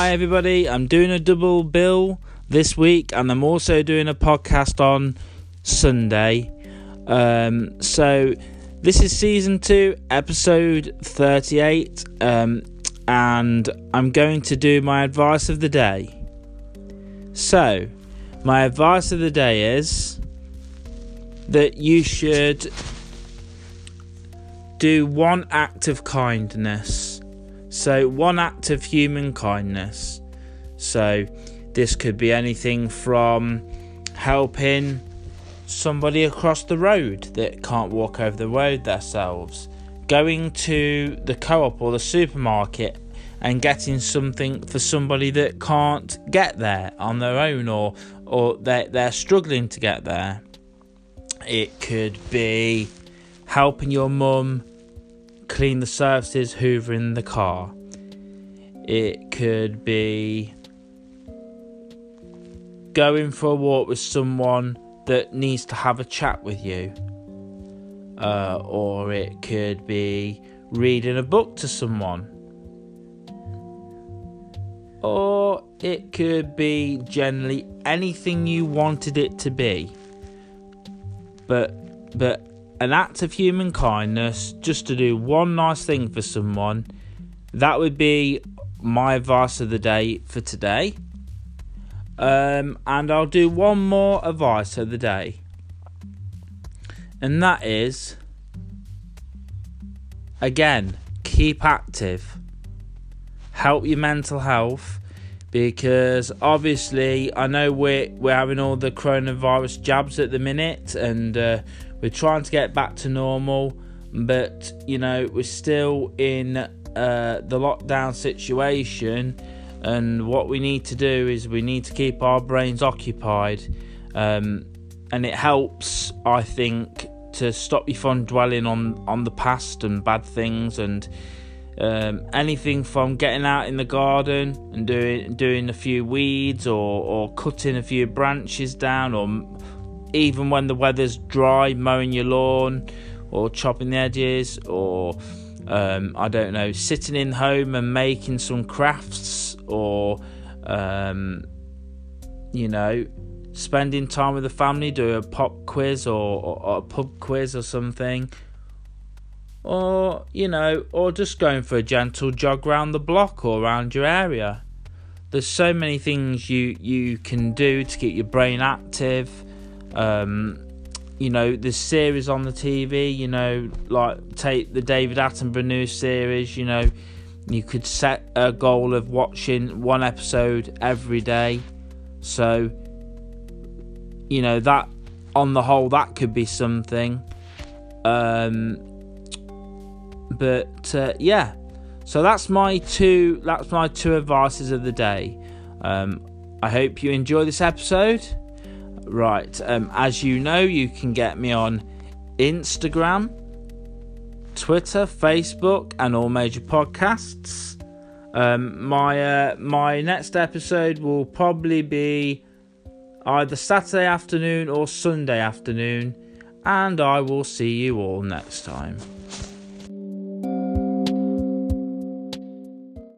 Hi, everybody. I'm doing a double bill this week, and I'm also doing a podcast on Sunday. Um, so, this is season two, episode 38, um, and I'm going to do my advice of the day. So, my advice of the day is that you should do one act of kindness. So, one act of human kindness. So, this could be anything from helping somebody across the road that can't walk over the road themselves, going to the co op or the supermarket and getting something for somebody that can't get there on their own or, or they're, they're struggling to get there. It could be helping your mum clean the surfaces, hoovering the car. It could be going for a walk with someone that needs to have a chat with you. Uh, or it could be reading a book to someone. Or it could be generally anything you wanted it to be. But but an act of human kindness just to do one nice thing for someone, that would be my advice of the day for today. Um, and I'll do one more advice of the day, and that is again, keep active, help your mental health. Because obviously, I know we're we're having all the coronavirus jabs at the minute, and uh, we're trying to get back to normal, but you know we're still in uh, the lockdown situation, and what we need to do is we need to keep our brains occupied, um, and it helps, I think, to stop you from dwelling on on the past and bad things and. Um, anything from getting out in the garden and doing doing a few weeds or, or cutting a few branches down or even when the weather's dry, mowing your lawn or chopping the edges, or um, I don't know, sitting in home and making some crafts, or um, you know, spending time with the family, do a pop quiz or, or, or a pub quiz or something. Or, you know, or just going for a gentle jog around the block or around your area. There's so many things you, you can do to keep your brain active um, you know, the series on the TV, you know, like take the David Attenborough news series, you know, you could set a goal of watching one episode every day. So, you know, that on the whole, that could be something. Um, but uh, yeah, so that's my two. That's my two advices of the day. Um, I hope you enjoy this episode. Right, um, as you know, you can get me on Instagram, Twitter, Facebook, and all major podcasts. Um, my uh, my next episode will probably be either Saturday afternoon or Sunday afternoon, and I will see you all next time.